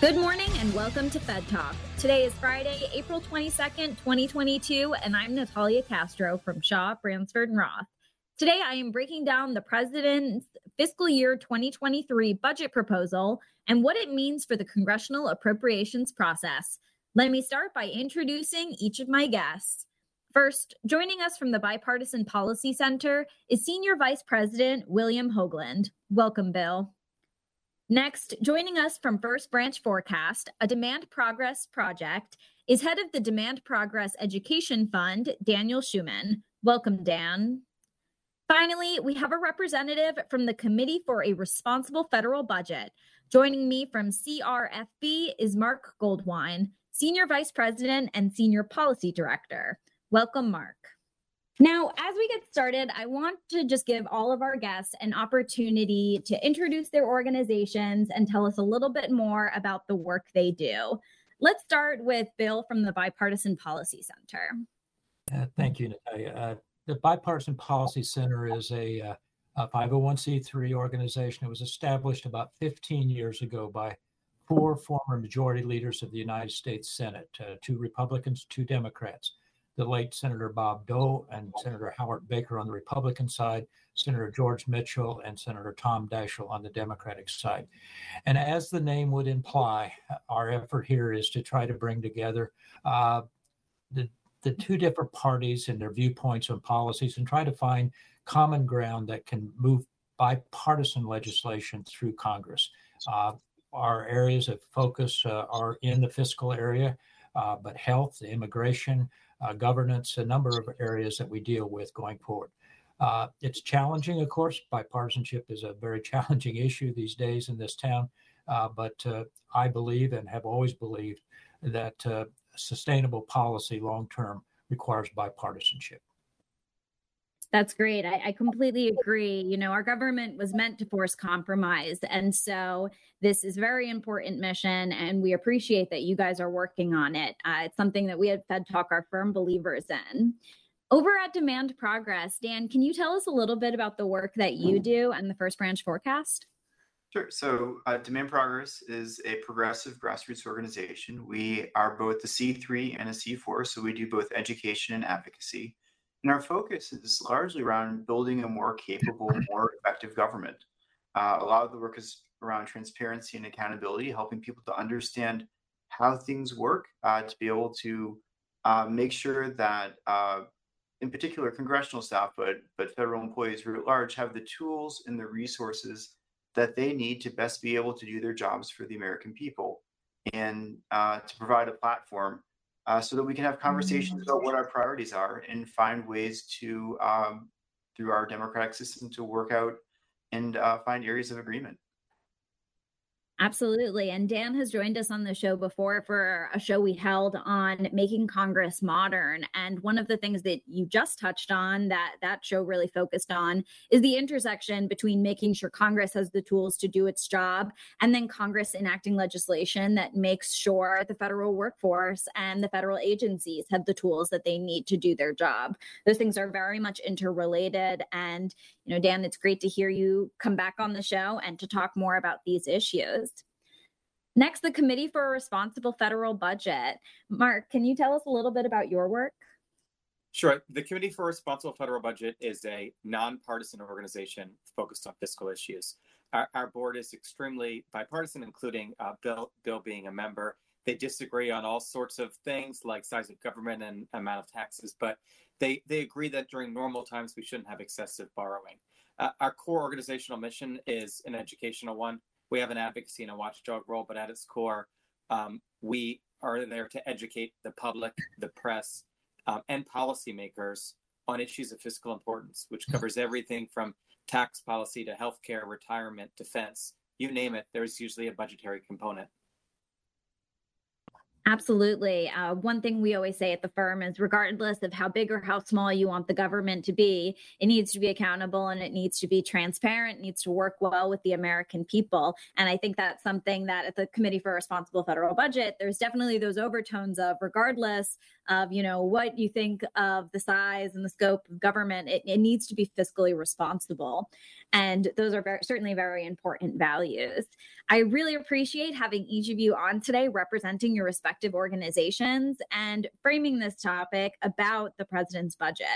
Good morning and welcome to Fed Talk. Today is Friday, April 22nd, 2022, and I'm Natalia Castro from Shaw, Bransford, and Roth. Today I am breaking down the President's fiscal year 2023 budget proposal and what it means for the congressional appropriations process. Let me start by introducing each of my guests. First, joining us from the Bipartisan Policy Center is Senior Vice President William Hoagland. Welcome, Bill. Next, joining us from First Branch Forecast, a demand progress project, is head of the Demand Progress Education Fund, Daniel Schuman. Welcome, Dan. Finally, we have a representative from the Committee for a Responsible Federal Budget. Joining me from CRFB is Mark Goldwein, Senior Vice President and Senior Policy Director. Welcome, Mark. Now, as we get started, I want to just give all of our guests an opportunity to introduce their organizations and tell us a little bit more about the work they do. Let's start with Bill from the Bipartisan Policy Center. Uh, thank you, Natalia. Uh, the Bipartisan Policy Center is a, uh, a 501c3 organization. It was established about 15 years ago by four former majority leaders of the United States Senate, uh, two Republicans, two Democrats the late Senator Bob Dole and Senator Howard Baker on the Republican side, Senator George Mitchell, and Senator Tom Daschle on the Democratic side. And as the name would imply, our effort here is to try to bring together uh, the the two different parties and their viewpoints and policies and try to find common ground that can move bipartisan legislation through Congress. Uh, our areas of focus uh, are in the fiscal area, uh, but health, immigration, uh, governance, a number of areas that we deal with going forward. Uh, it's challenging, of course. Bipartisanship is a very challenging issue these days in this town. Uh, but uh, I believe and have always believed that uh, sustainable policy long term requires bipartisanship. That's great. I, I, completely agree. You know, our government was meant to force compromise. And so this is very important mission, and we appreciate that you guys are working on it. Uh, it's something that we at Fed Talk are firm believers in. Over at Demand Progress, Dan, can you tell us a little bit about the work that you do and the First Branch Forecast? Sure. So, uh, Demand Progress is a progressive grassroots organization. We are both the C3 and a C4, so we do both education and advocacy. And our focus is largely around building a more capable, more effective government. Uh, a lot of the work is around transparency and accountability, helping people to understand how things work, uh, to be able to uh, make sure that, uh, in particular, congressional staff, but but federal employees at large, have the tools and the resources that they need to best be able to do their jobs for the American people, and uh, to provide a platform uh, so that we can have conversations about what our priorities are and find ways to, um, through our democratic system, to work out and uh, find areas of agreement. Absolutely. And Dan has joined us on the show before for a show we held on making Congress modern. And one of the things that you just touched on that that show really focused on is the intersection between making sure Congress has the tools to do its job and then Congress enacting legislation that makes sure the federal workforce and the federal agencies have the tools that they need to do their job. Those things are very much interrelated. And, you know, Dan, it's great to hear you come back on the show and to talk more about these issues. Next, the Committee for a Responsible Federal Budget. Mark, can you tell us a little bit about your work? Sure. The Committee for a Responsible Federal Budget is a nonpartisan organization focused on fiscal issues. Our, our board is extremely bipartisan, including uh, Bill, Bill being a member. They disagree on all sorts of things like size of government and amount of taxes, but they they agree that during normal times we shouldn't have excessive borrowing. Uh, our core organizational mission is an educational one. We have an advocacy and a watchdog role, but at its core, um, we are there to educate the public, the press, um, and policymakers on issues of fiscal importance, which covers everything from tax policy to healthcare, retirement, defense, you name it. There's usually a budgetary component. Absolutely. Uh, one thing we always say at the firm is regardless of how big or how small you want the government to be, it needs to be accountable and it needs to be transparent, needs to work well with the American people. And I think that's something that at the Committee for a Responsible Federal Budget, there's definitely those overtones of regardless of, you know, what you think of the size and the scope of government, it, it needs to be fiscally responsible. And those are very, certainly very important values. I really appreciate having each of you on today representing your respective organizations and framing this topic about the president's budget.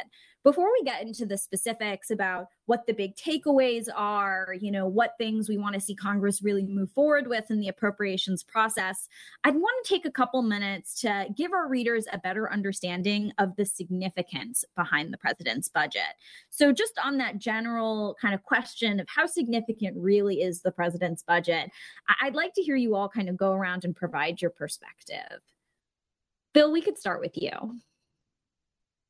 Before we get into the specifics about what the big takeaways are, you know, what things we want to see Congress really move forward with in the appropriations process, I'd want to take a couple minutes to give our readers a better understanding of the significance behind the president's budget. So, just on that general kind of question of how significant really is the president's budget, I'd like to hear you all kind of go around and provide your perspective. Bill, we could start with you.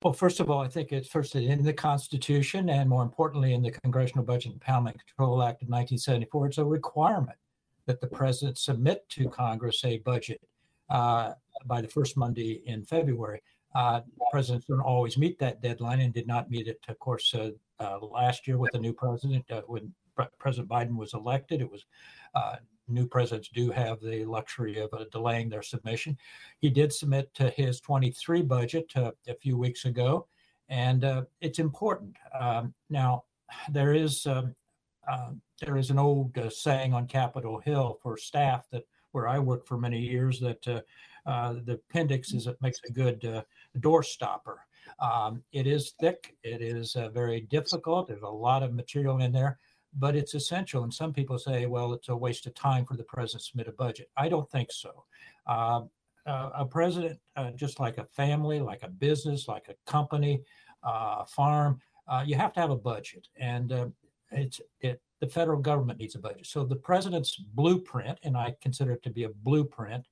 Well, first of all, I think it's first in the Constitution and more importantly in the Congressional Budget Impoundment Control Act of 1974. It's a requirement that the president submit to Congress a budget uh, by the first Monday in February. Uh, presidents don't always meet that deadline and did not meet it, of course, uh, uh last year with the new president. Uh, when President Biden was elected, it was uh, new presidents do have the luxury of uh, delaying their submission. He did submit to his 23 budget uh, a few weeks ago, and uh, it's important. Um, now, there is um, uh, there is an old uh, saying on Capitol Hill for staff that where I worked for many years that the appendix is it makes a good door stopper. Um, it is thick. It is very difficult. There's a lot of material in there but it's essential. And some people say, well, it's a waste of time for the president to submit a budget. I don't think so. Uh, uh, a president, uh, just like a family, like a business, like a company, uh, a farm, uh, you have to have a budget, and uh, it's it. The federal government needs a budget. So the president's blueprint, and I consider it to be a blueprint,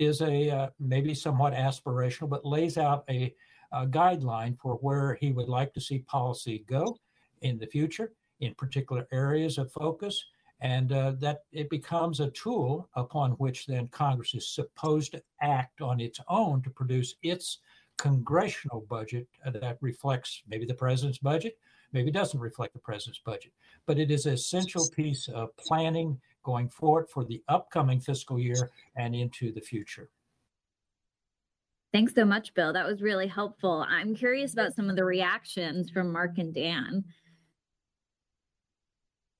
is a maybe somewhat aspirational, but lays out a, a guideline for where he would like to see policy go in the future in particular areas of focus, and uh, that it becomes a tool upon which then Congress is supposed to act on its own to produce its congressional budget uh, that reflects maybe the president's budget, maybe doesn't reflect the president's budget, but it is an essential piece of planning going forward for the upcoming fiscal year and into the future. Thanks so much, Bill. That was really helpful. I'm curious about some of the reactions from Mark and Dan.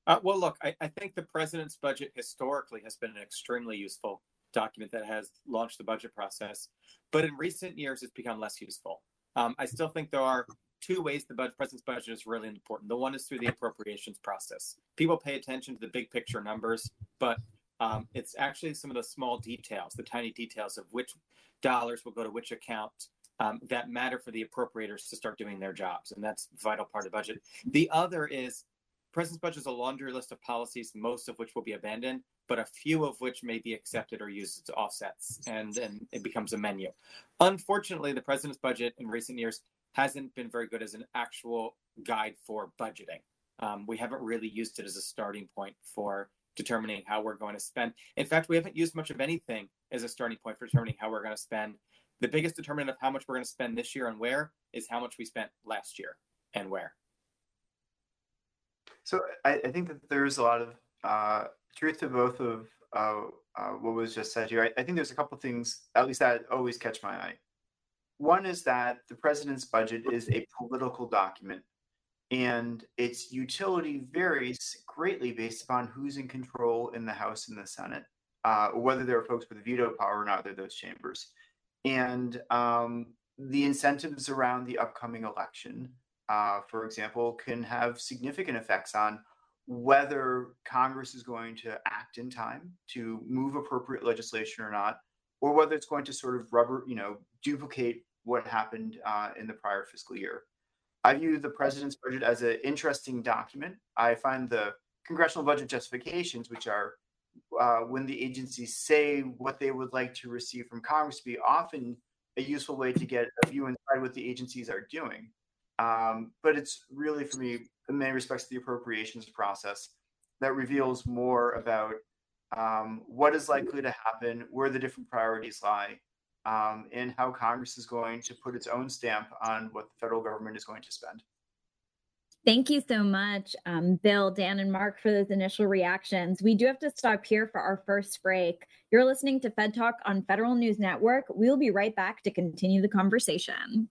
Uh, well, look, I, I, think the president's budget historically has been an extremely useful document that has launched the budget process, but in recent years, it's become less useful. Um, I still think there are two ways the budget, president's budget is really important. The one is through the appropriations process. People pay attention to the big picture numbers, but um, it's actually some of the small details, the tiny details of which dollars will go to which account um, that matter for the appropriators to start doing their jobs. And that's vital part of the budget. The other is President's budget is a laundry list of policies, most of which will be abandoned, but a few of which may be accepted or used as offsets, and then it becomes a menu. Unfortunately, the president's budget in recent years hasn't been very good as an actual guide for budgeting. Um, we haven't really used it as a starting point for determining how we're going to spend. In fact, we haven't used much of anything as a starting point for determining how we're going to spend. The biggest determinant of how much we're going to spend this year and where is how much we spent last year and where. So I, I think that there's a lot of uh, truth to both of uh, uh, what was just said here. I, I think there's a couple things, at least that always catch my eye. One is that the president's budget is a political document, and its utility varies greatly based upon who's in control in the House and the Senate, uh, whether there are folks with veto power or not. They're those chambers, and um, the incentives around the upcoming election uh, for example, can have significant effects on whether Congress is going to act in time to move appropriate legislation or not, or whether it's going to sort of rubber, you know, duplicate what happened uh, in the prior fiscal year. I view the president's budget as an interesting document. I find the congressional budget justifications, which are uh, when the agencies say what they would like to receive from Congress, to be often a useful way to get a view inside what the agencies are doing. Um, but it's really, for me, in many respects, the appropriations process that reveals more about um, what is likely to happen, where the different priorities lie, um, and how Congress is going to put its own stamp on what the federal government is going to spend. Thank you so much, um, Bill, Dan, and Mark, for those initial reactions. We do have to stop here for our first break. You're listening to Fed Talk on Federal News Network. We'll be right back to continue the conversation.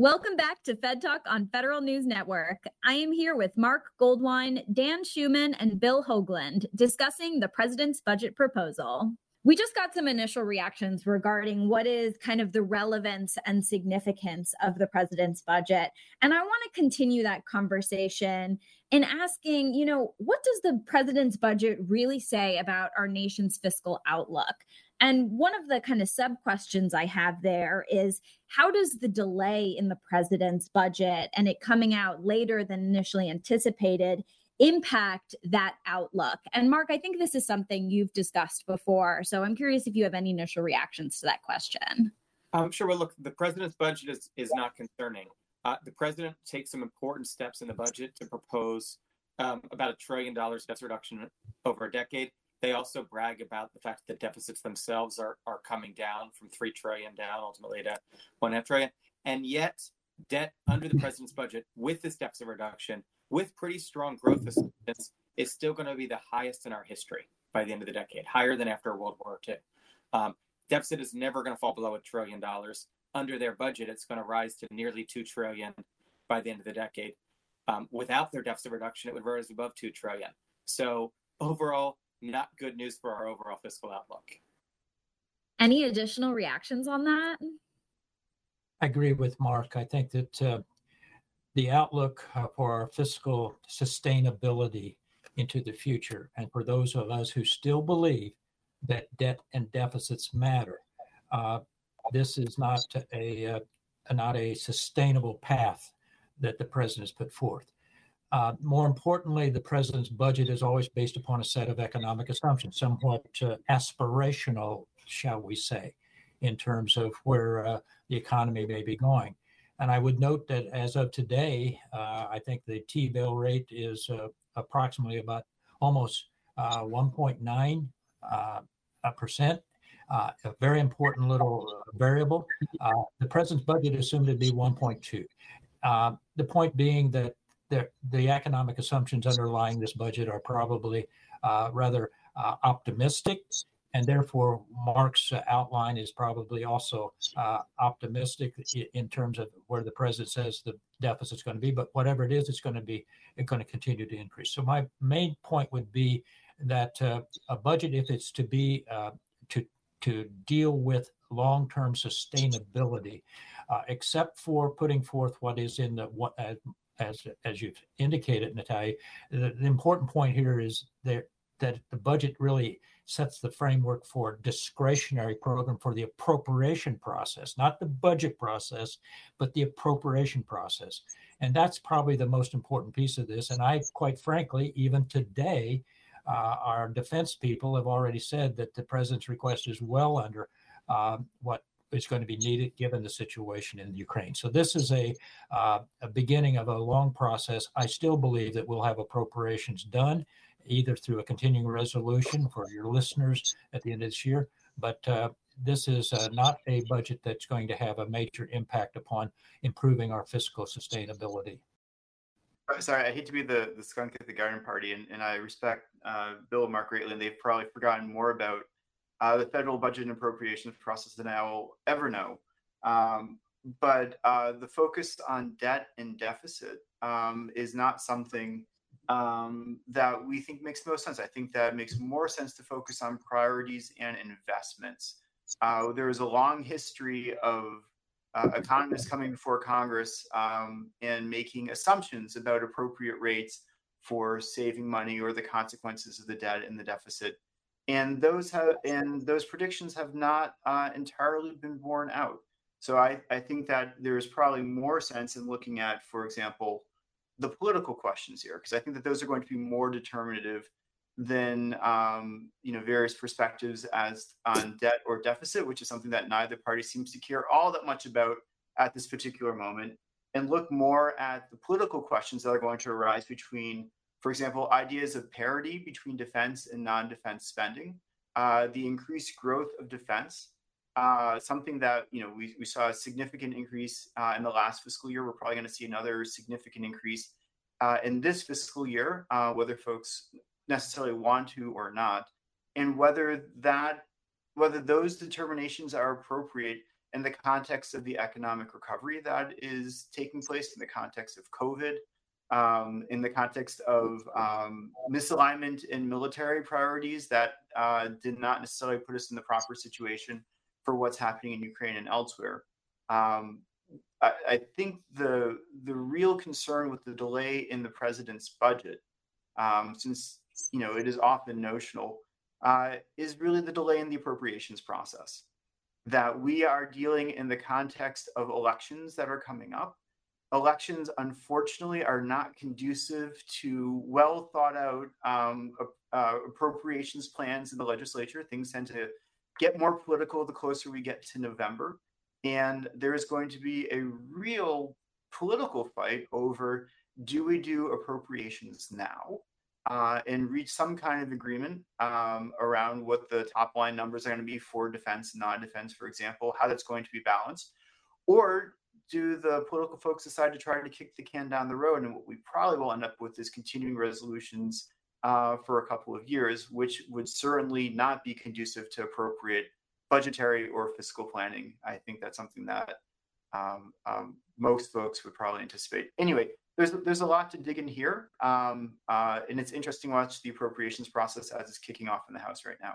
Welcome back to Fed Talk on Federal News Network. I am here with Mark Goldwein, Dan Schuman, and Bill Hoagland discussing the president's budget proposal. We just got some initial reactions regarding what is kind of the relevance and significance of the president's budget. And I want to continue that conversation in asking, you know, what does the president's budget really say about our nation's fiscal outlook? And one of the kind of sub questions I have there is how does the delay in the president's budget and it coming out later than initially anticipated impact that outlook? And Mark, I think this is something you've discussed before. So I'm curious if you have any initial reactions to that question. Um, sure. Well, look, the president's budget is, is not concerning. Uh, the president takes some important steps in the budget to propose um, about a trillion dollars debt reduction over a decade. They also brag about the fact that deficits themselves are, are coming down from three trillion down ultimately to one half trillion. And yet, debt under the president's budget with this deficit reduction, with pretty strong growth assistance, is still going to be the highest in our history by the end of the decade, higher than after World War II. Um, deficit is never going to fall below a trillion dollars. Under their budget, it's going to rise to nearly two trillion by the end of the decade. Um, without their deficit reduction, it would rise above two trillion. So overall, not good news for our overall fiscal outlook. Any additional reactions on that? I agree with Mark. I think that uh, the outlook uh, for our fiscal sustainability into the future, and for those of us who still believe that debt and deficits matter, uh, this is not a, a uh, not a sustainable path that the president has put forth. Uh, more importantly, the president's budget is always based upon a set of economic assumptions, somewhat uh, aspirational, shall we say, in terms of where uh, the economy may be going. And I would note that as of today, uh, I think the T bill rate is uh, approximately about almost uh, 1.9 percent. a very important little variable. the president's budget assumed to be 1.2. the point being that the, the economic assumptions underlying this budget are probably uh, rather uh, optimistic. And therefore, Mark's outline is probably also uh, optimistic in terms of where the president says the deficit's going to be. But whatever it is, it's going to be it's going to continue to increase. So my main point would be that uh, a budget, if it's to be uh, to to deal with long-term sustainability, uh, except for putting forth what is in the what as as you've indicated, Natalia, the, the important point here is that that the budget really sets the framework for discretionary program for the appropriation process, not the budget process, but the appropriation process. And that's probably the most important piece of this. And I, quite frankly, even today, uh, our defense people have already said that the president's request is well under uh, what is going to be needed given the situation in Ukraine. So this is a, uh, a beginning of a long process. I still believe that we'll have appropriations done either through a continuing resolution for your listeners at the end of this year, but uh, this is uh, not a budget that's going to have a major impact upon improving our fiscal sustainability. Sorry, I hate to be the, the skunk at the garden party, and, and I respect uh, Bill and Mark greatly, and they've probably forgotten more about uh, the federal budget and appropriations process than I will ever know. Um, but uh, the focus on debt and deficit um, is not something um, that we think makes most sense. I think that makes more sense to focus on priorities and investments. Uh, there is a long history of uh, economists coming before Congress um, and making assumptions about appropriate rates for saving money or the consequences of the debt and the deficit. And those have and those predictions have not uh, entirely been borne out. So I, I think that there's probably more sense in looking at, for example, the political questions here, because I think that those are going to be more determinative than um, you know various perspectives as on debt or deficit, which is something that neither party seems to care all that much about at this particular moment, and look more at the political questions that are going to arise between, for example, ideas of parity between defense and non-defense spending, uh, the increased growth of defense. Uh, something that you know we, we saw a significant increase uh, in the last fiscal year. We're probably going to see another significant increase uh, in this fiscal year, uh, whether folks necessarily want to or not, and whether that whether those determinations are appropriate in the context of the economic recovery that is taking place in the context of COVID, um, in the context of um, misalignment in military priorities that uh, did not necessarily put us in the proper situation for what's happening in Ukraine and elsewhere. Um, I, I, think the the real concern with the delay in the president's budget, um, since you know, it is often notional, uh, is really the delay in the appropriations process. That we are dealing in the context of elections that are coming up. Elections, unfortunately, are not conducive to well thought out um, uh, appropriations plans in the legislature. Things tend to get more political the closer we get to November. And there is going to be a real political fight over do we do appropriations now uh, and reach some kind of agreement um, around what the top line numbers are going to be for defense and non-defense, for example, how that's going to be balanced, or do the political folks decide to try to kick the can down the road? And what we probably will end up with is continuing resolutions uh, for a couple of years, which would certainly not be conducive to appropriate budgetary or fiscal planning. I think that's something that um, um, most folks would probably anticipate. Anyway, there's there's a lot to dig in here, um, uh, and it's interesting to watch the appropriations process as it's kicking off in the House right now.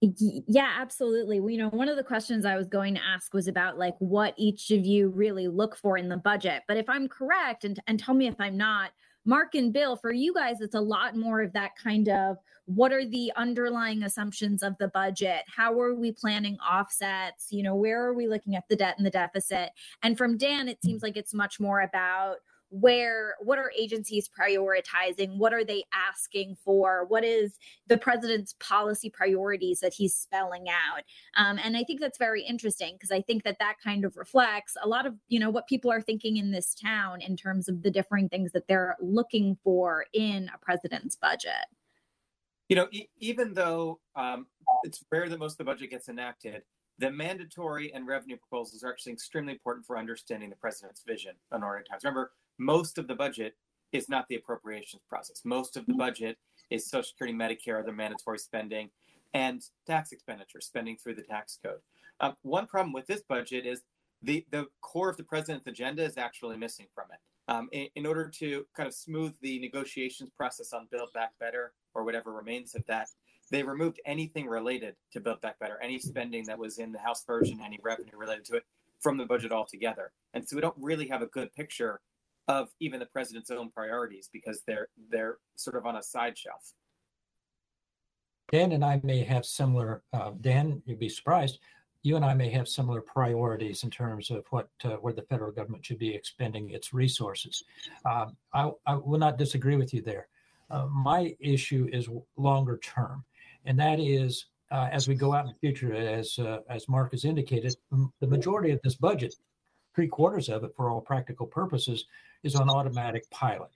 Yeah, absolutely. You know, one of the questions I was going to ask was about like what each of you really look for in the budget. But if I'm correct, and and tell me if I'm not, Mark and Bill, for you guys, it's a lot more of that kind of what are the underlying assumptions of the budget? How are we planning offsets? You know, where are we looking at the debt and the deficit? And from Dan, it seems like it's much more about where what are agencies prioritizing? What are they asking for? What is the president's policy priorities that he's spelling out? Um, and i think that's very interesting because i think that that kind of reflects a lot of you know what people are thinking in this town in terms of the differing things that they're looking for in a president's budget. You know e- even though um, it's rare that most of the budget gets enacted the mandatory and revenue proposals are actually extremely important for understanding the president's vision on ordinary times. Remember, most of the budget is not the appropriations process. Most of the budget is Social Security, Medicare, the mandatory spending, and tax expenditure, spending through the tax code. Um, one problem with this budget is the, the core of the president's agenda is actually missing from it. Um, in, in, order to kind of smooth the negotiations process on Build Back Better or whatever remains of that, they removed anything related to Build Back Better, any spending that was in the House version, any revenue related to it from the budget altogether. And so we don't really have a good picture of even the president's own priorities because they're they're sort of on a side shelf. Dan and I may have similar. Uh, Dan, you'd be surprised. You and I may have similar priorities in terms of what uh, where the federal government should be expending its resources. Um, I, I, will not disagree with you there. Uh, my issue is longer term, and that is uh, as we go out in the future, as uh, as Mark has indicated, the majority of this budget, three quarters of it, for all practical purposes, is on automatic pilot.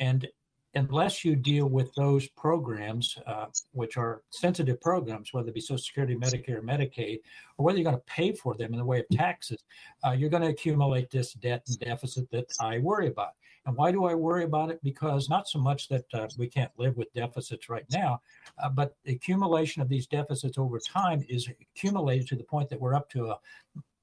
And unless you deal with those programs, uh, which are sensitive programs, whether it be Social Security, Medicare, Medicaid, or whether you're going to pay for them in the way of taxes, uh, you're going to accumulate this debt and deficit that I worry about. And why do I worry about it? Because not so much that uh, we can't live with deficits right now, uh, but accumulation of these deficits over time is accumulated to the point that we're up to a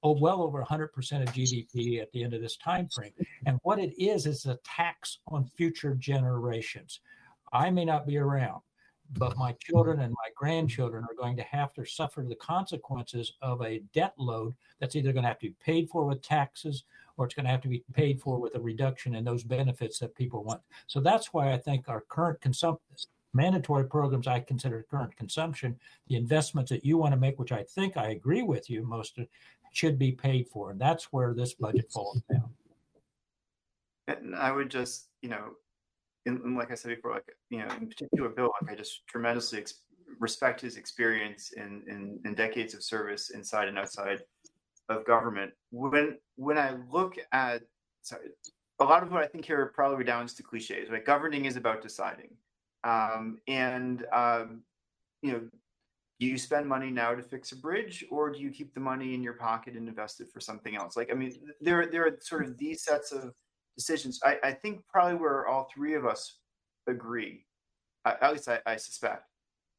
oh, well over 100% of GDP at the end of this time frame. And what it is is a tax on future generations. I may not be around, but my children and my grandchildren are going to have to suffer the consequences of a debt load that's either going to have to be paid for with taxes or it's going to have to be paid for with a reduction in those benefits that people want. So that's why I think our current consumption mandatory programs I consider current consumption, the investments that you want to make, which I think I agree with you most should be paid for. And that's where this budget falls down. And I would just, you know, and, like I said before, like, you know, in particular, Bill, like I just tremendously ex- respect his experience in, in, in decades of service inside and outside of government. When when I look at sorry, a lot of what I think here probably redounds to cliches. Right, governing is about deciding, um, and um, you know, do you spend money now to fix a bridge or do you keep the money in your pocket and invest it for something else? Like i mean there, there are sort of these sets of decisions. I, I think probably where all three of us agree at least I, I suspect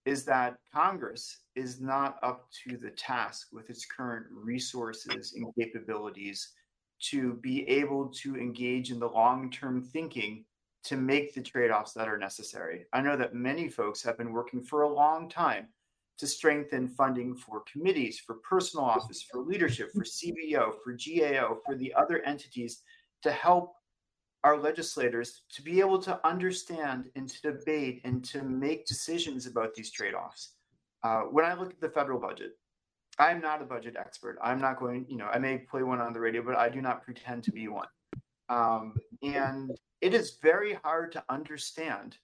is that congress is not up to the task with its current resources and capabilities to be able to engage in the long-term thinking to make the trade-offs that are necessary. I know that many folks have been working for a long time to strengthen funding for committees, for personal office, for leadership, for CBO, for GAO, for the other entities to help our legislators to be able to understand and to debate and to make decisions about these trade offs. Uh, when I look at the federal budget, I'm not a budget expert. I'm not going, you know, I may play one on the radio, but I do not pretend to be one. Um, and it is very hard to understand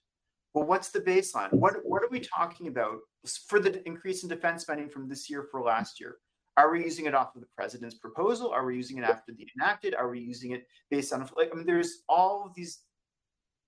well, what's the baseline? What what are we talking about for the increase in defense spending from this year for last year? Are we using it off of the president's proposal? Are we using it after the enacted? Are we using it based on like I mean, there's all of these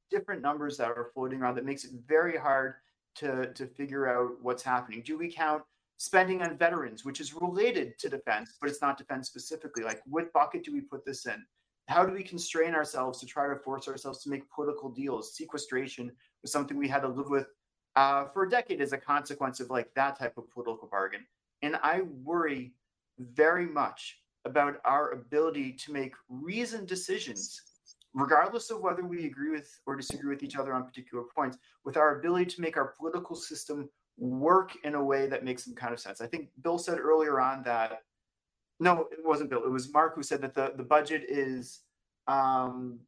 different numbers that are floating around that makes it very hard to to figure out what's happening. Do we count spending on veterans, which is related to defense, but it's not defense specifically? Like, what bucket do we put this in? How do we constrain ourselves to try to force ourselves to make political deals? Sequestration was something we had to live with uh, for a decade as a consequence of like that type of political bargain. And I worry very much about our ability to make reasoned decisions, regardless of whether we agree with or disagree with each other on particular points, with our ability to make our political system work in a way that makes some kind of sense. I think Bill said earlier on that, no, it wasn't Bill, it was Mark who said that the, the budget is um,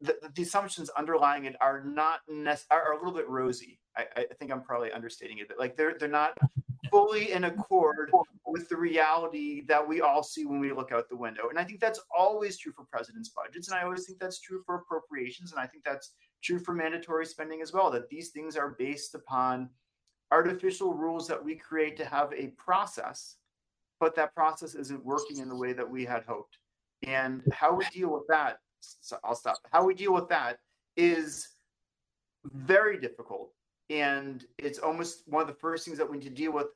the, the, assumptions underlying it are not nec- are a little bit rosy. I, I, think I'm probably understating it, but like they're they're not fully in accord with the reality that we all see when we look out the window. And I think that's always true for presidents' budgets, and I always think that's true for appropriations, and I think that's true for mandatory spending as well. That these things are based upon artificial rules that we create to have a process, but that process isn't working in the way that we had hoped. And how we deal with that so I'll stop. How we deal with that is very difficult. And it's almost one of the first things that we need to deal with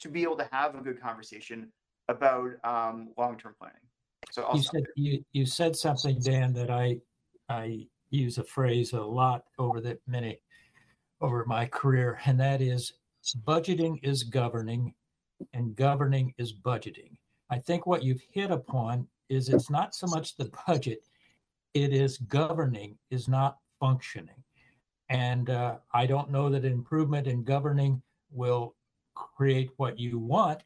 to be able to have a good conversation about um, long-term planning. So I'll you said you, you said something, Dan, that I I use a phrase a lot over the many over my career, and that is budgeting is governing and governing is budgeting. I think what you've hit upon is it's not so much the budget, it is governing is not functioning. And uh, I don't know that improvement in governing will create what you want,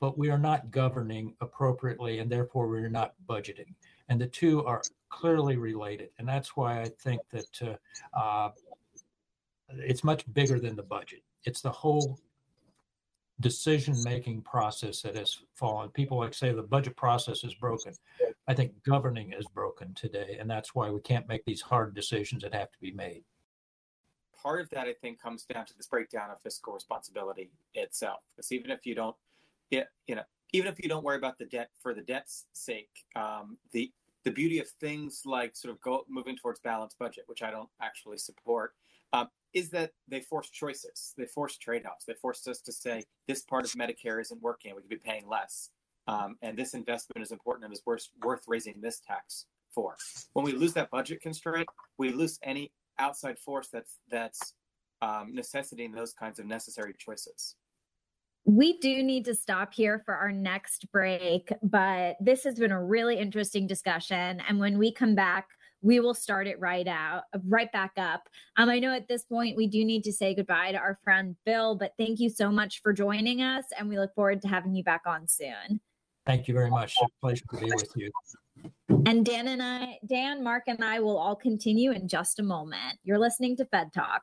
but we are not governing appropriately, and therefore we're not budgeting. And the two are clearly related. And that's why I think that uh, uh, it's much bigger than the budget. It's the whole decision making process that has fallen. People like say the budget process is broken. I think governing is broken today, and that's why we can't make these hard decisions that have to be made. Part of that, I think, comes down to this breakdown of fiscal responsibility itself. Because even if you don't, you know, even if you don't worry about the debt for the debt's sake, um, the the beauty of things like sort of go, moving towards balanced budget, which I don't actually support, um, is that they force choices. They force trade-offs. They force us to say this part of Medicare isn't working. We could be paying less, um, and this investment is important and is worth worth raising this tax for. When we lose that budget constraint, we lose any outside force that's that's um, necessitating those kinds of necessary choices. We do need to stop here for our next break, but this has been a really interesting discussion. And when we come back, we will start it right out, right back up. Um, I know at this point we do need to say goodbye to our friend Bill, but thank you so much for joining us, and we look forward to having you back on soon. Thank you very much. pleasure to be with you. And Dan and I, Dan, Mark, and I will all continue in just a moment. You're listening to Fed Talk.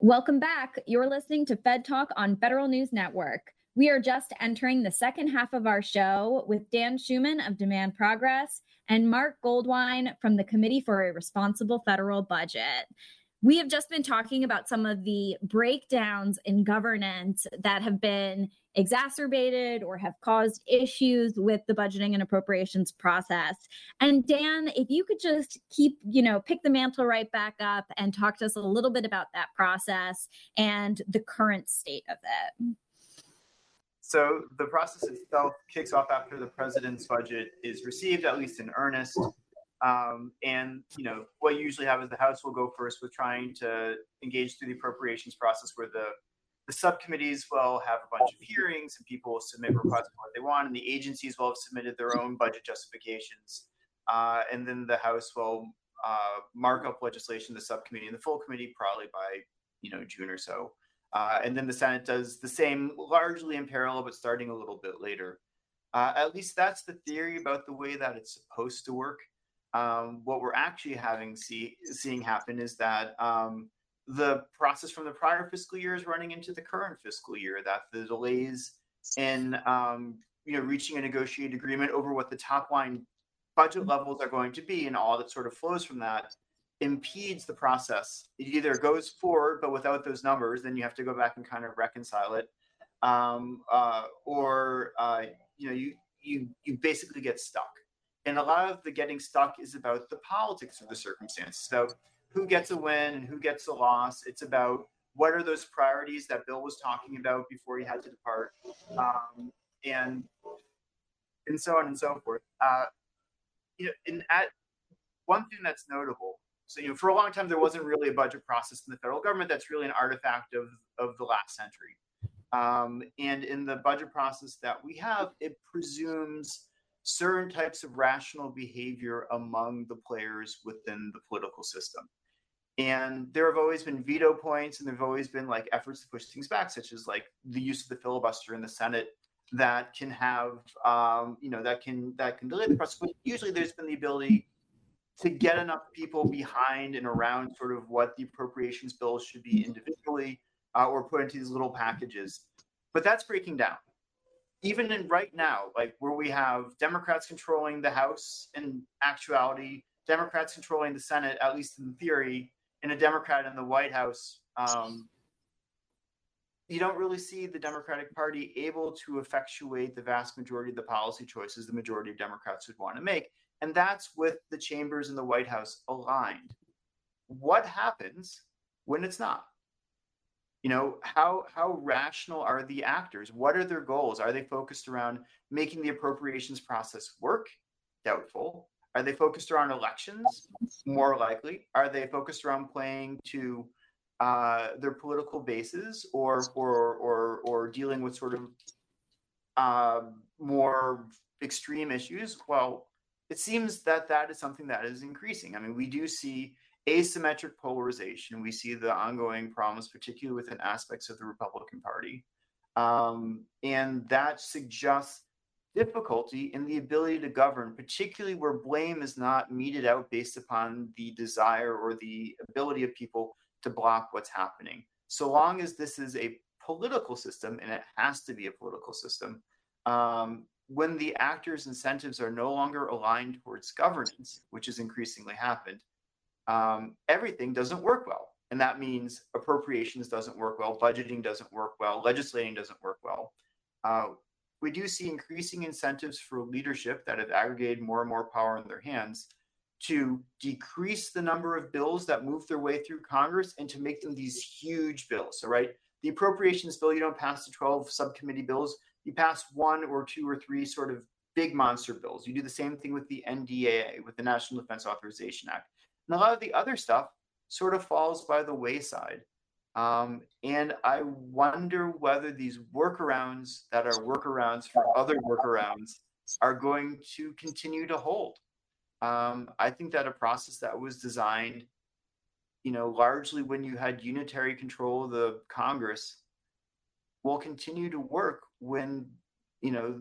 Welcome back. You're listening to Fed Talk on Federal News Network. We are just entering the second half of our show with Dan Schuman of Demand Progress and Mark Goldwein from the Committee for a Responsible Federal Budget. We have just been talking about some of the breakdowns in governance that have been exacerbated or have caused issues with the budgeting and appropriations process. And Dan, if you could just keep, you know, pick the mantle right back up and talk to us a little bit about that process and the current state of it. So the process itself kicks off after the president's budget is received, at least in earnest. Um, and you know what you usually have is the House will go first with trying to engage through the appropriations process, where the the subcommittees will have a bunch of hearings and people will submit requests for what they want, and the agencies will have submitted their own budget justifications, uh, and then the House will uh, mark up legislation, the subcommittee and the full committee, probably by you know June or so, uh, and then the Senate does the same, largely in parallel, but starting a little bit later. Uh, at least that's the theory about the way that it's supposed to work. Um, what we're actually having see, seeing happen is that um, the process from the prior fiscal year is running into the current fiscal year. That the delays in um, you know reaching a negotiated agreement over what the top line budget levels are going to be and all that sort of flows from that impedes the process. It either goes forward, but without those numbers, then you have to go back and kind of reconcile it, um, uh, or uh, you know you you you basically get stuck. And a lot of the getting stuck is about the politics of the circumstances. So who gets a win and who gets a loss. It's about what are those priorities that Bill was talking about before he had to depart, um, and and so on and so forth. Uh, you know, and at one thing that's notable. So you know, for a long time there wasn't really a budget process in the federal government. That's really an artifact of of the last century. Um, and in the budget process that we have, it presumes certain types of rational behavior among the players within the political system. And there have always been veto points, and there have always been like efforts to push things back, such as like the use of the filibuster in the Senate that can have, um, you know, that can that can delay the process. But usually, there's been the ability to get enough people behind and around sort of what the appropriations bills should be individually uh, or put into these little packages. But that's breaking down even in right now, like where we have Democrats controlling the House in actuality, Democrats controlling the Senate, at least in theory, and a Democrat in the White House, um, you don't really see the Democratic Party able to effectuate the vast majority of the policy choices the majority of Democrats would want to make. And that's with the chambers in the White House aligned. What happens when it's not? You know, how how rational are the actors? What are their goals? Are they focused around making the appropriations process work? Doubtful. Are they focused around elections? More likely. Are they focused around playing to uh, their political bases, or or or or dealing with sort of uh, more extreme issues? Well, it seems that that is something that is increasing. I mean, we do see asymmetric polarization. We see the ongoing problems, particularly within aspects of the Republican Party. Um, and that suggests difficulty in the ability to govern, particularly where blame is not meted out based upon the desire or the ability of people to block what's happening. So long as this is a political system, and it has to be a political system, um, when the actors' incentives are no longer aligned towards governance, which has increasingly happened, um, everything doesn't work well. And that means appropriations doesn't work well, budgeting doesn't work well, legislating doesn't work well. Uh, we do see increasing incentives for leadership that have aggregated more and more power in their hands to decrease the number of bills that move their way through Congress and to make them these huge bills. So, right, the appropriations bill, you don't pass the 12 subcommittee bills, you pass one or two or three sort of big monster bills. You do the same thing with the NDAA, with the National Defense Authorization Act. And a lot of the other stuff sort of falls by the wayside. Um, and I wonder whether these workarounds that are workarounds for other workarounds are going to continue to hold. Um, I think that a process that was designed, you know, largely when you had unitary control of the Congress, will continue to work when, you know,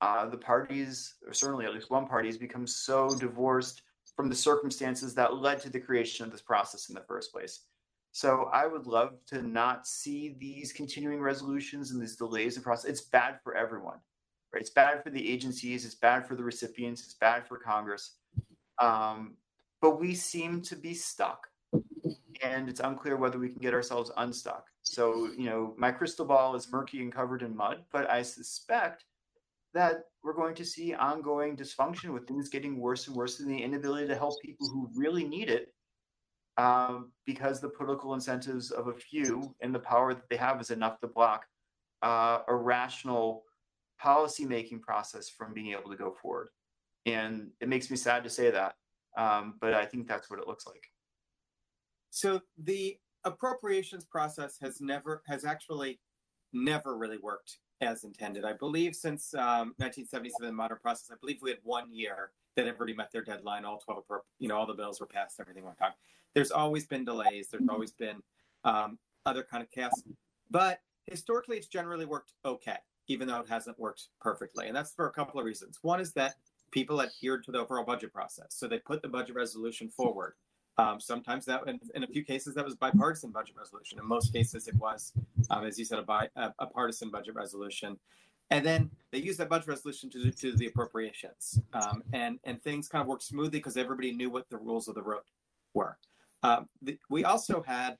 uh, the parties, or certainly at least one party, has become so divorced from the circumstances that led to the creation of this process in the first place. So I would love to not see these continuing resolutions and these delays in process. It's bad for everyone, right? It's bad for the agencies. It's bad for the recipients. It's bad for Congress. Um, but we seem to be stuck, and it's unclear whether we can get ourselves unstuck. So you know, my crystal ball is murky and covered in mud, but I suspect that we're going to see ongoing dysfunction with things getting worse and worse and the inability to help people who really need it um, because the political incentives of a few and the power that they have is enough to block uh, a rational policy making process from being able to go forward. And it makes me sad to say that, um, but I think that's what it looks like. So the appropriations process has never has actually never really worked as intended. I believe since um, 1977, the modern process, I believe we had one year that everybody met their deadline. All 12, you know, all the bills were passed, everything went on. There's always been delays. There's always been um, other kind of chaos, but historically, it's generally worked okay, even though it hasn't worked perfectly. And that's for a couple of reasons. One is that people adhered to the overall budget process, so they put the budget resolution forward. Um, sometimes that, in, in, a few cases, that was bipartisan budget resolution. In most cases, it was, um, as you said, a, bi, a, a, partisan budget resolution. And then they used that budget resolution to, to the appropriations, um, and and things kind of worked smoothly because everybody knew what the rules of the road were. Um, the, we also had,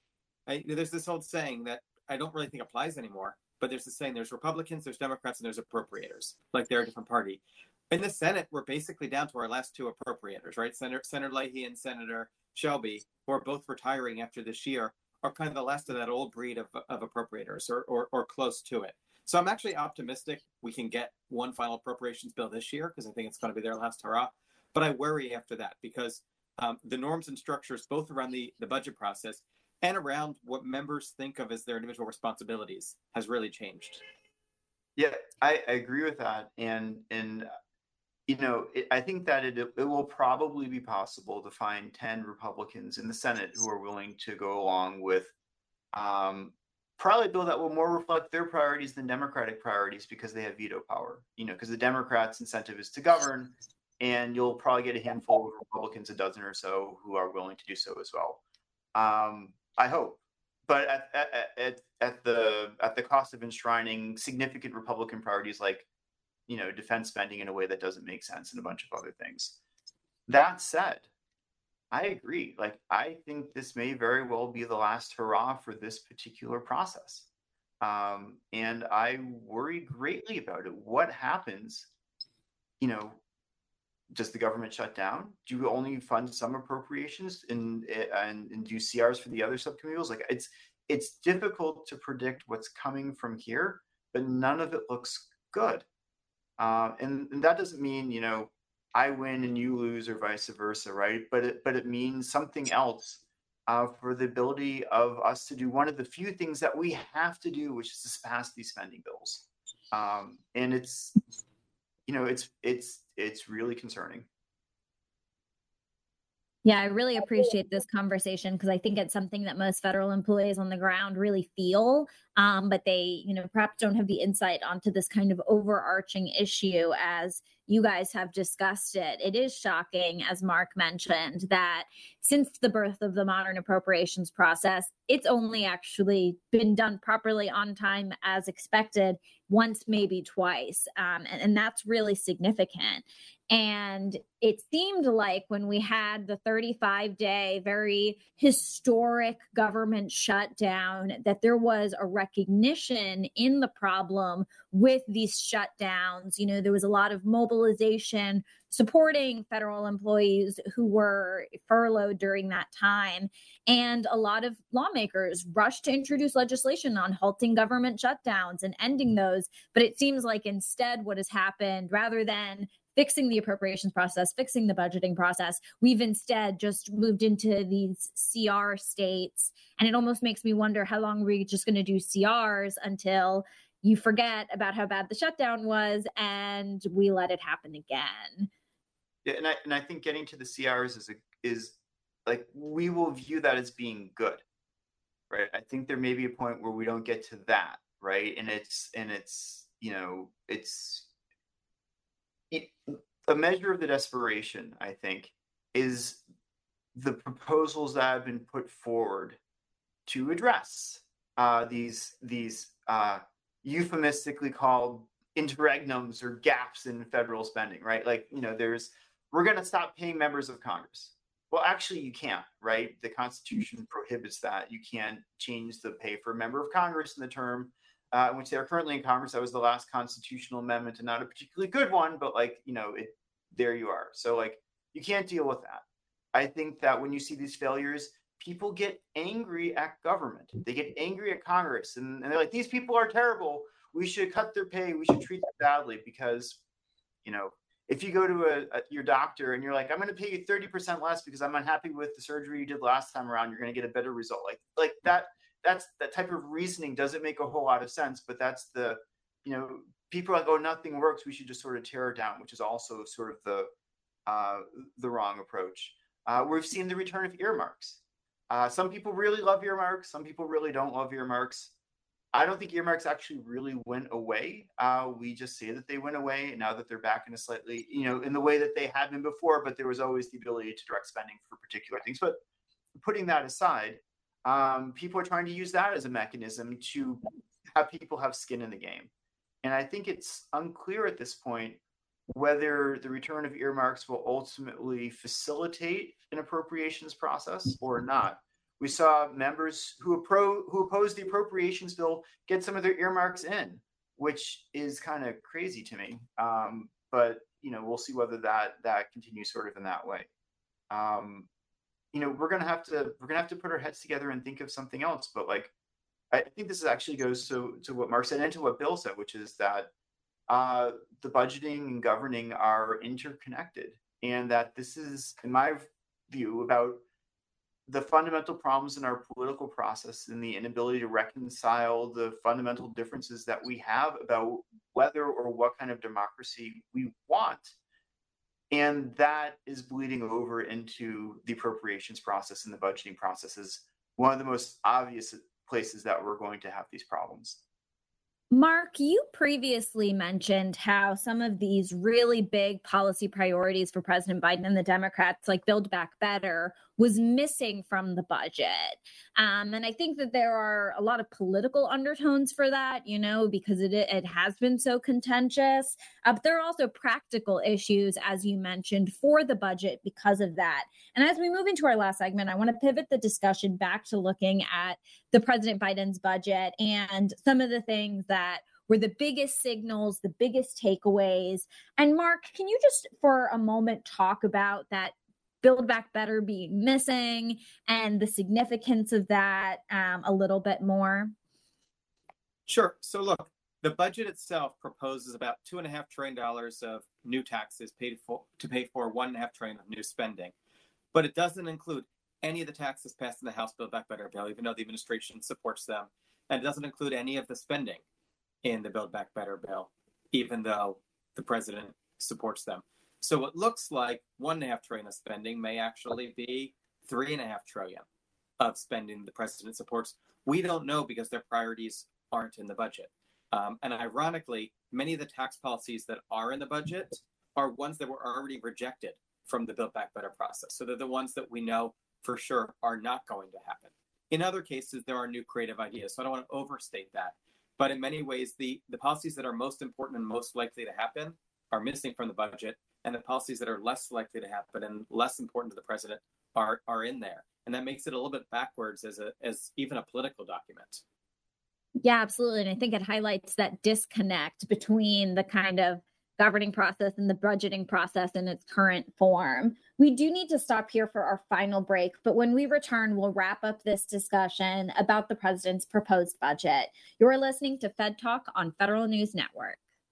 I, there's this old saying that I don't really think applies anymore, but there's this saying: there's Republicans, there's Democrats, and there's appropriators. Like they're a different party. In the Senate, we're basically down to our last two appropriators, right? Senator Senator Leahy and Senator Shelby, who are both retiring after this year, are kind of the last of that old breed of, of appropriators or, or, or close to it. So I'm actually optimistic we can get one final appropriations bill this year because I think it's going to be their last hurrah. But I worry after that because um, the norms and structures, both around the, the budget process and around what members think of as their individual responsibilities, has really changed. Yeah, I, I agree with that. And and you know, it, I think that it, it will probably be possible to find 10 Republicans in the Senate who are willing to go along with um, probably bill that will more reflect their priorities than Democratic priorities because they have veto power. You know, because the Democrats' incentive is to govern, and you'll probably get a handful of Republicans, a dozen or so, who are willing to do so as well. Um, I hope, but at, at, at, at the at the cost of enshrining significant Republican priorities like you know defense spending in a way that doesn't make sense and a bunch of other things that said i agree like i think this may very well be the last hurrah for this particular process. Um, and i worry greatly about it. What happens you know does the government shut down? Do you only fund some appropriations and and, and do crs for the other subcommittees? Like it's it's difficult to predict what's coming from here, but none of it looks good. Uh, and, and that doesn't mean you know I win and you lose or vice versa, right? But it but it means something else uh, for the ability of us to do one of the few things that we have to do, which is to pass these spending bills. Um, and it's you know it's it's it's really concerning. Yeah, I really appreciate this conversation because I think it's something that most federal employees on the ground really feel, um, but they, you know, perhaps don't have the insight onto this kind of overarching issue as you guys have discussed it. It is shocking, as Mark mentioned, that since the birth of the modern appropriations process, it's only actually been done properly on time as expected once, maybe twice. Um, and, and that's really significant. And it seemed like when we had the 35 day, very historic government shutdown, that there was a recognition in the problem with these shutdowns. You know, there was a lot of mobilization supporting federal employees who were furloughed during that time. And a lot of lawmakers rushed to introduce legislation on halting government shutdowns and ending those. But it seems like instead, what has happened, rather than fixing the appropriations process, fixing the budgeting process. We've instead just moved into these CR states. And it almost makes me wonder how long we're just going to do CRs until you forget about how bad the shutdown was and we let it happen again. Yeah, and I and I think getting to the CRs is a, is like we will view that as being good. Right? I think there may be a point where we don't get to that, right? And it's and it's, you know, it's a measure of the desperation, I think, is the proposals that have been put forward to address uh, these these uh, euphemistically called interregnums or gaps in federal spending, right? Like, you know, there's we're going to stop paying members of Congress. Well, actually, you can't, right? The Constitution prohibits that. You can't change the pay for a member of Congress in the term uh, which they are currently in Congress. That was the last constitutional amendment, and not a particularly good one, but like you know, it there you are. So like you can't deal with that. I think that when you see these failures, people get angry at government. They get angry at Congress, and, and they're like, these people are terrible. We should cut their pay. We should treat them badly because, you know, if you go to a, a, your doctor and you're like, I'm going to pay you 30% less because I'm unhappy with the surgery you did last time around, you're going to get a better result. Like, like that that's that type of reasoning doesn't make a whole lot of sense but that's the you know people are like oh nothing works we should just sort of tear it down which is also sort of the uh, the wrong approach. Uh, we've seen the return of earmarks. Uh, some people really love earmarks some people really don't love earmarks i don't think earmarks actually really went away uh, we just say that they went away now that they're back in a slightly you know in the way that they had been before but there was always the ability to direct spending for particular things but putting that aside um, people are trying to use that as a mechanism to have people have skin in the game. And I think it's unclear at this point whether the return of earmarks will ultimately facilitate an appropriations process or not. We saw members who, appro- who opposed the appropriations bill get some of their earmarks in, which is kind of crazy to me. Um, but you know, we'll see whether that that continues sort of in that way. Um, you know we're gonna have to we're gonna have to put our heads together and think of something else but like i think this actually goes to to what mark said and to what bill said which is that uh, the budgeting and governing are interconnected and that this is in my view about the fundamental problems in our political process and the inability to reconcile the fundamental differences that we have about whether or what kind of democracy we want and that is bleeding over into the appropriations process and the budgeting process is one of the most obvious places that we're going to have these problems. Mark, you previously mentioned how some of these really big policy priorities for President Biden and the Democrats, like Build Back Better, was missing from the budget. Um, and I think that there are a lot of political undertones for that, you know, because it, it has been so contentious. Uh, but there are also practical issues, as you mentioned, for the budget because of that. And as we move into our last segment, I want to pivot the discussion back to looking at the President Biden's budget and some of the things that were the biggest signals, the biggest takeaways. And Mark, can you just for a moment talk about that Build Back Better being missing and the significance of that um, a little bit more? Sure. So, look, the budget itself proposes about two and a half trillion dollars of new taxes paid for to pay for one and a half trillion of new spending, but it doesn't include any of the taxes passed in the House Build Back Better bill, even though the administration supports them, and it doesn't include any of the spending in the Build Back Better bill, even though the president supports them. So it looks like one and a half trillion of spending may actually be three and a half trillion of spending the president supports. We don't know because their priorities aren't in the budget. Um, and ironically, many of the tax policies that are in the budget are ones that were already rejected from the Build Back Better process. So they're the ones that we know for sure are not going to happen. In other cases, there are new creative ideas. So I don't want to overstate that. But in many ways, the, the policies that are most important and most likely to happen are missing from the budget, and the policies that are less likely to happen and less important to the president are are in there. And that makes it a little bit backwards as a as even a political document. Yeah, absolutely. And I think it highlights that disconnect between the kind of governing process and the budgeting process in its current form. We do need to stop here for our final break, but when we return, we'll wrap up this discussion about the president's proposed budget. You're listening to Fed Talk on Federal News Network.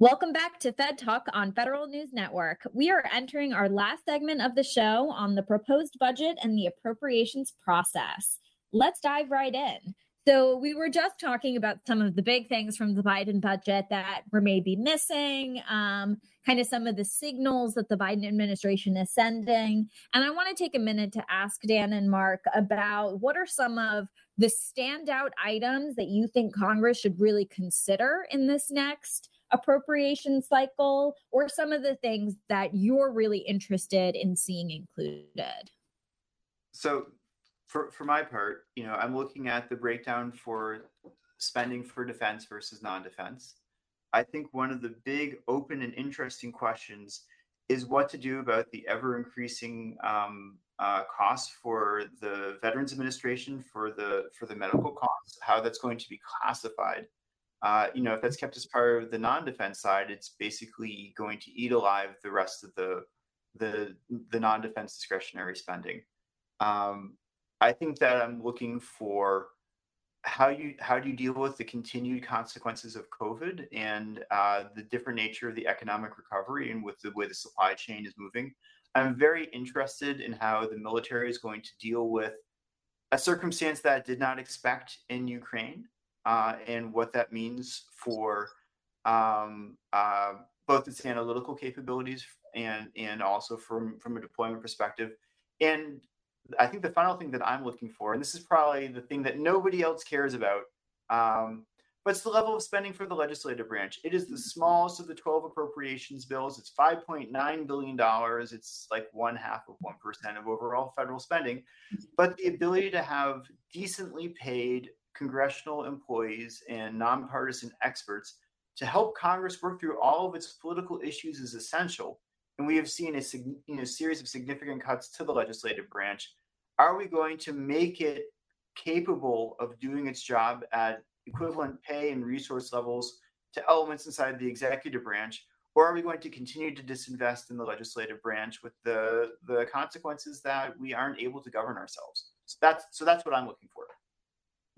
Welcome back to Fed Talk on Federal News Network. We are entering our last segment of the show on the proposed budget and the appropriations process. Let's dive right in. So, we were just talking about some of the big things from the Biden budget that were maybe missing, um, kind of some of the signals that the Biden administration is sending. And I want to take a minute to ask Dan and Mark about what are some of the standout items that you think Congress should really consider in this next appropriation cycle or some of the things that you're really interested in seeing included? So, for, for my part, you know, I'm looking at the breakdown for spending for defense versus non defense. I think one of the big, open, and interesting questions is what to do about the ever increasing um, uh, costs for the Veterans Administration for the for the medical costs, how that's going to be classified uh, you know, if that's kept as part of the non-defense side, it's basically going to eat alive the rest of the the the non-defense discretionary spending. Um, I think that I'm looking for how you how do you deal with the continued consequences of COVID and uh, the different nature of the economic recovery and with the way the supply chain is moving. I'm very interested in how the military is going to deal with a circumstance that I did not expect in Ukraine uh, and what that means for um, uh, both its analytical capabilities and and also from from a deployment perspective. And I think the final thing that I'm looking for, and this is probably the thing that nobody else cares about, um, but it's the level of spending for the legislative branch. It is the smallest of the 12 appropriations bills. It's 5.9 billion dollars. It's like one half of one percent of overall federal spending, but the ability to have decently paid congressional employees and nonpartisan experts to help Congress work through all of its political issues is essential. And we have seen a you know, series of significant cuts to the legislative branch. Are we going to make it capable of doing its job at equivalent pay and resource levels to elements inside the executive branch? Or are we going to continue to disinvest in the legislative branch with the, the consequences that we aren't able to govern ourselves? So that's so that's what I'm looking for.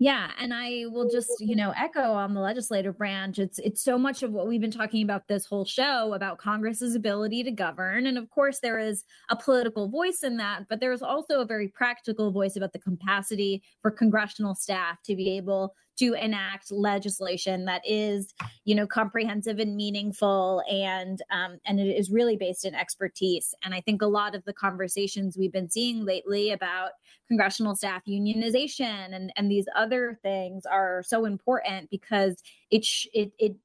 Yeah, and I will just, you know, echo on the legislative branch. It's it's so much of what we've been talking about this whole show about Congress's ability to govern. And of course there is a political voice in that, but there's also a very practical voice about the capacity for congressional staff to be able to enact legislation that is, you know, comprehensive and meaningful, and um, and it is really based in expertise. And I think a lot of the conversations we've been seeing lately about congressional staff unionization and and these other things are so important because it sh- it it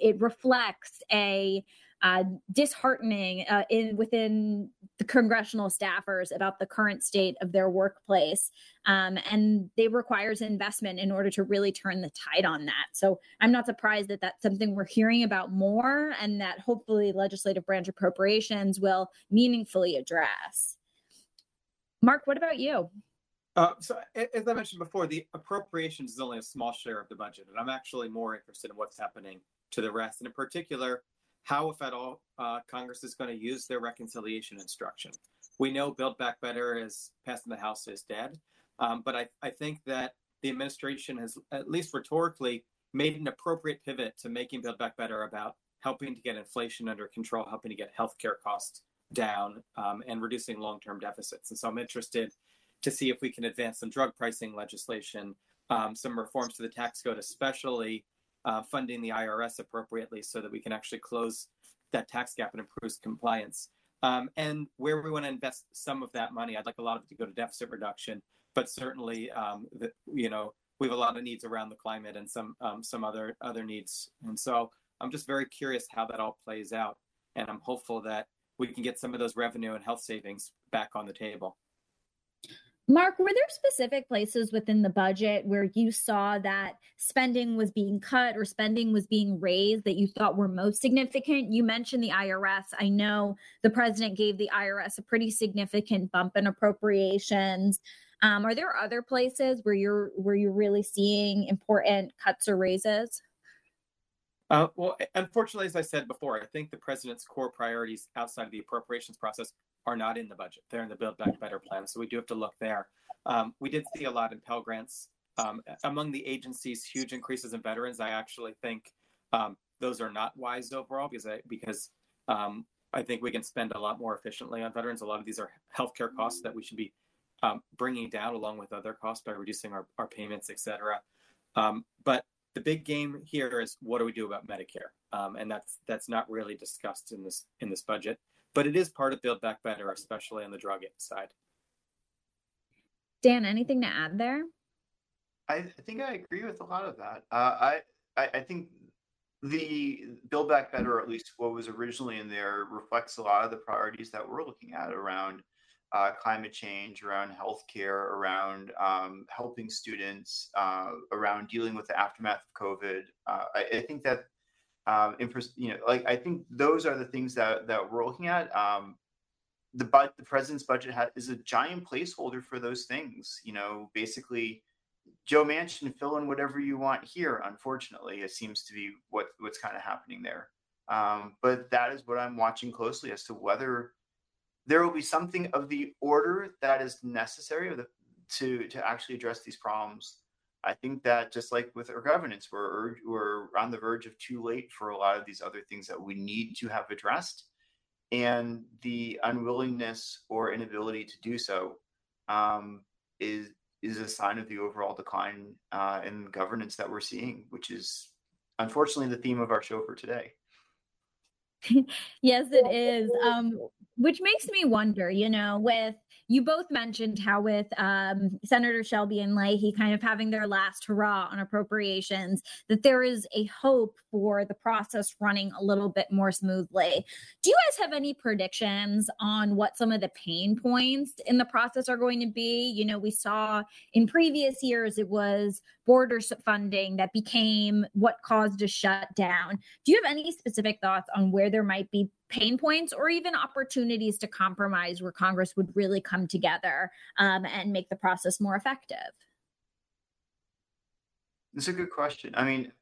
it reflects a uh, disheartening uh, in within the congressional staffers about the current state of their workplace, um, and they requires investment in order to really turn the tide on that. So I'm not surprised that that's something we're hearing about more, and that hopefully legislative branch appropriations will meaningfully address. Mark, what about you? Uh, so, as I mentioned before, the appropriations is only a small share of the budget, and I'm actually more interested in what's happening to the rest, and in particular, how, if at all, uh, Congress is going to use their reconciliation instruction. We know Build Back Better is passed in the House is dead, um, but I, I think that the administration has, at least rhetorically, made an appropriate pivot to making Build Back Better about helping to get inflation under control, helping to get healthcare costs down, um, and reducing long-term deficits. And so I'm interested to see if we can advance some drug pricing legislation, um, some reforms to the tax code, especially uh, funding the IRS appropriately so that we can actually close that tax gap and improve compliance. Um, and where we want to invest some of that money, I'd like a lot of it to go to deficit reduction, but certainly, um, the, you know, we have a lot of needs around the climate and some um, some other other needs. And so I'm just very curious how that all plays out, and I'm hopeful that we can get some of those revenue and health savings back on the table. Mark, were there specific places within the budget where you saw that spending was being cut or spending was being raised that you thought were most significant? You mentioned the IRS. I know the president gave the IRS a pretty significant bump in appropriations. Um, are there other places where you're where you're really seeing important cuts or raises? Uh, well, unfortunately, as I said before, I think the president's core priorities outside of the appropriations process are not in the budget. They're in the Build Back Better plan. So we do have to look there. Um, we did see a lot in Pell Grants. Um, among the agencies, huge increases in veterans. I actually think um, those are not wise overall because I, because um, I think we can spend a lot more efficiently on veterans. A lot of these are healthcare costs that we should be um, bringing down along with other costs by reducing our, our payments, et cetera. Um, but the big game here is what do we do about Medicare? and that's that's not really discussed in this in this budget but it is part of Build Back Better, especially on the drug side. Dan, anything to add there? I think I agree with a lot of that. Uh, I, I, I think the Build Back Better, or at least what was originally in there, reflects a lot of the priorities that we're looking at around uh, climate change, around healthcare, around um, helping students, uh, around dealing with the aftermath of COVID. Uh, I, I, think that um, you know, like I think those are the things that that we're looking at. Um, the but the president's budget ha- is a giant placeholder for those things. You know, basically, Joe Manchin fill in whatever you want here. Unfortunately, it seems to be what what's kind of happening there. Um, but that is what I'm watching closely as to whether there will be something of the order that is necessary the, to to actually address these problems I think that just like with our governance, we're we're on the verge of too late for a lot of these other things that we need to have addressed, and the unwillingness or inability to do so um, is is a sign of the overall decline uh, in governance that we're seeing, which is unfortunately the theme of our show for today. yes, it is. Um, which makes me wonder, you know, with you both mentioned how with um, Senator Shelby and Leahy kind of having their last hurrah on appropriations, that there is a hope for the process running a little bit more smoothly. Do you guys have any predictions on what some of the pain points in the process are going to be? You know, we saw in previous years it was border funding that became what caused a shutdown. Do you have any specific thoughts on where there might be pain points or even opportunities to compromise where Congress would really come together um, and make the process more effective? It's a good question. I mean,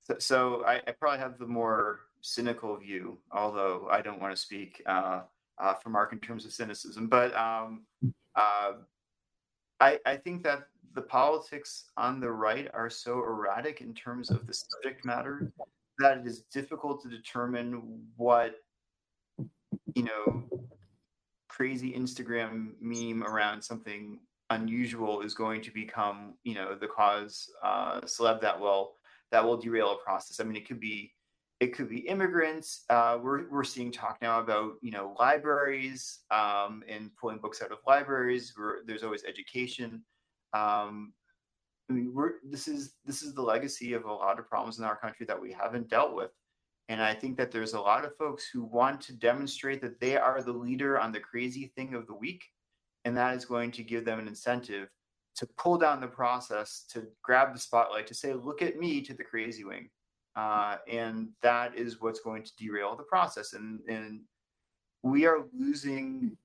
so, so I, I, probably have the more cynical view, although I don't want to speak uh, uh, for Mark in terms of cynicism. But um, uh, I, I think that the politics on the right are so erratic in terms of the subject matter that it is difficult to determine what you know crazy Instagram meme around something unusual is going to become you know the cause uh, celeb that will that will derail a process. I mean, it could be it could be immigrants. Uh, we're we're seeing talk now about you know libraries um, and pulling books out of libraries. We're, there's always education. Um, I mean, we're this is this is the legacy of a lot of problems in our country that we haven't dealt with, And I think that there's a lot of folks who want to demonstrate that they are the leader on the crazy thing of the week. And that is going to give them an incentive to pull down the process, to grab the spotlight, to say, look at me to the crazy wing. Uh, and that is what's going to derail the process. And, and we are losing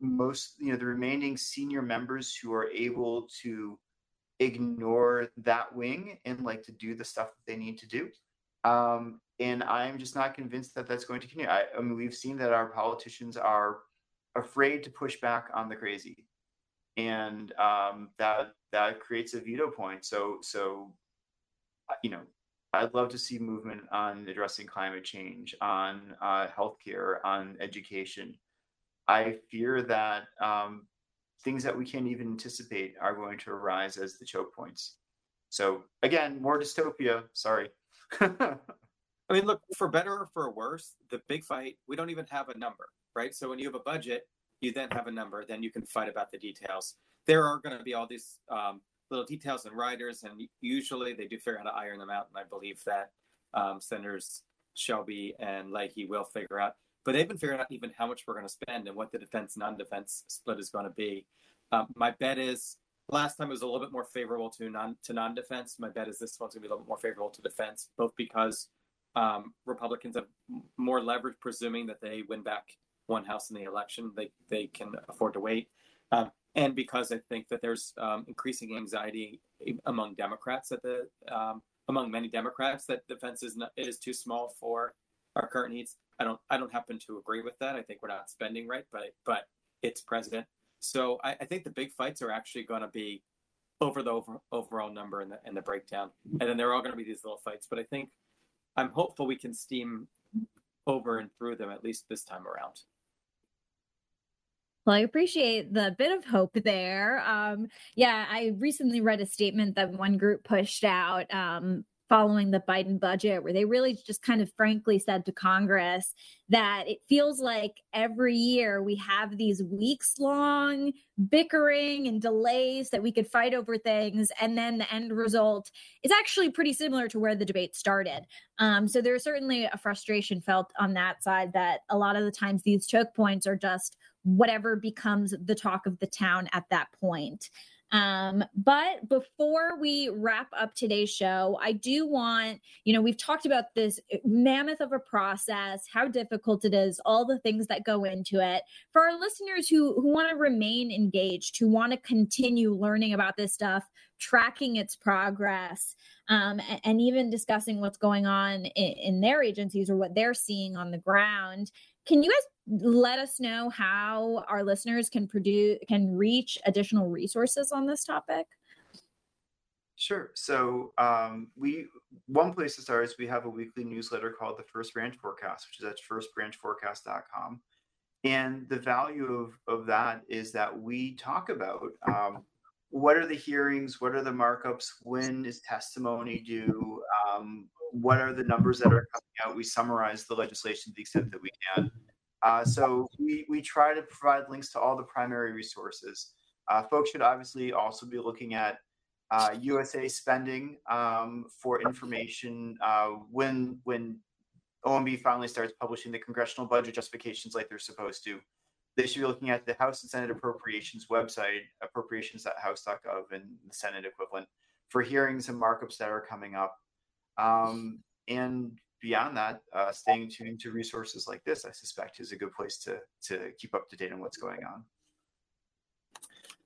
most, you know, the remaining senior members who are able to ignore that wing and like to do the stuff that they need to do. Um, and I'm just not convinced that that's going to continue. I, I mean, we've seen that our politicians are afraid to push back on the crazy, and um, that that creates a veto point. So, so uh, you know, I'd love to see movement on addressing climate change, on uh, healthcare, on education. I fear that um, things that we can't even anticipate are going to arise as the choke points. So again, more dystopia. Sorry. I mean, look, for better or for worse, the big fight, we don't even have a number, right? So when you have a budget, you then have a number, then you can fight about the details. There are going to be all these um, little details and riders, and usually they do figure out how to iron them out. And I believe that um, Senators Shelby and Leahy will figure out. But they've been figuring out even how much we're going to spend and what the defense non-defense split is going to be. Um, my bet is last time it was a little bit more favorable to non to non-defense. My bet is this one's going to be a little bit more favorable to defense, both because um, Republicans have more leverage, presuming that they win back one house in the election. They they can afford to wait, um, and because I think that there's um, increasing anxiety among Democrats that the um, among many Democrats that defense is not, is too small for our current needs. I don't I don't happen to agree with that. I think we're not spending right, but but it's president. So I, I think the big fights are actually going to be over the over, overall number and the and the breakdown, and then they're all going to be these little fights. But I think I'm hopeful we can steam over and through them at least this time around. Well, I appreciate the bit of hope there. Um, yeah, I recently read a statement that one group pushed out um, following the Biden budget, where they really just kind of frankly said to Congress that it feels like every year we have these weeks long bickering and delays that we could fight over things. And then the end result is actually pretty similar to where the debate started. Um, so there's certainly a frustration felt on that side that a lot of the times these choke points are just whatever becomes the talk of the town at that point. Um, but before we wrap up today's show, I do want, you know, we've talked about this mammoth of a process, how difficult it is, all the things that go into it. For our listeners who who want to remain engaged, who want to continue learning about this stuff, tracking its progress, um, and, and, even discussing what's going on in, in their agencies or what they're seeing on the ground. Can you guys let us know how our listeners can produce can reach additional resources on this topic? Sure. So um, we one place to start is we have a weekly newsletter called the First Branch Forecast, which is at firstbranchforecast.com. And the value of, of that is that we talk about um, what are the hearings, what are the markups, when is testimony due, um, what are the numbers that are coming out. We summarize the legislation to the extent that we can. Uh, so we, we try to provide links to all the primary resources. Uh, folks should obviously also be looking at uh, USA spending um, for information uh, when when OMB finally starts publishing the congressional budget justifications like they're supposed to. They should be looking at the House and Senate Appropriations website, appropriations.house.gov, and the Senate equivalent for hearings and markups that are coming up. Um, and beyond that, uh, staying tuned to resources like this, I suspect, is a good place to to keep up to date on what's going on.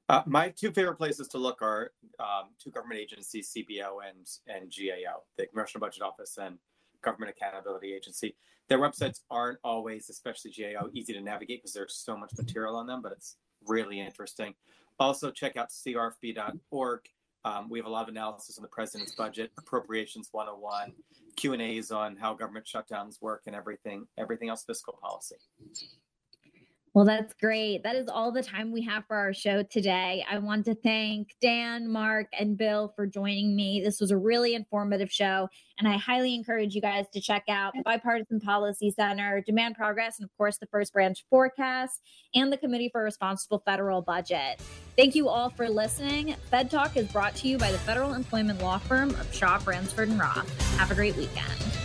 Uh, my two favorite places to look are um, two government agencies, CBO and and GAO, the Congressional Budget Office and Government Accountability Agency. Their websites aren't always, especially GAO, easy to navigate because there's so much material on them, but it's really interesting. Also, check out crfb.org um, we have a lot of analysis on the president's budget, appropriations 101, Q and A's on how government shutdowns work, and everything, everything else fiscal policy. Well, that's great. That is all the time we have for our show today. I want to thank Dan, Mark, and Bill for joining me. This was a really informative show, and I highly encourage you guys to check out the Bipartisan Policy Center, Demand Progress, and of course, the First Branch Forecast and the Committee for Responsible Federal Budget. Thank you all for listening. Fed Talk is brought to you by the federal employment law firm of Shaw, Bransford, and Roth. Have a great weekend.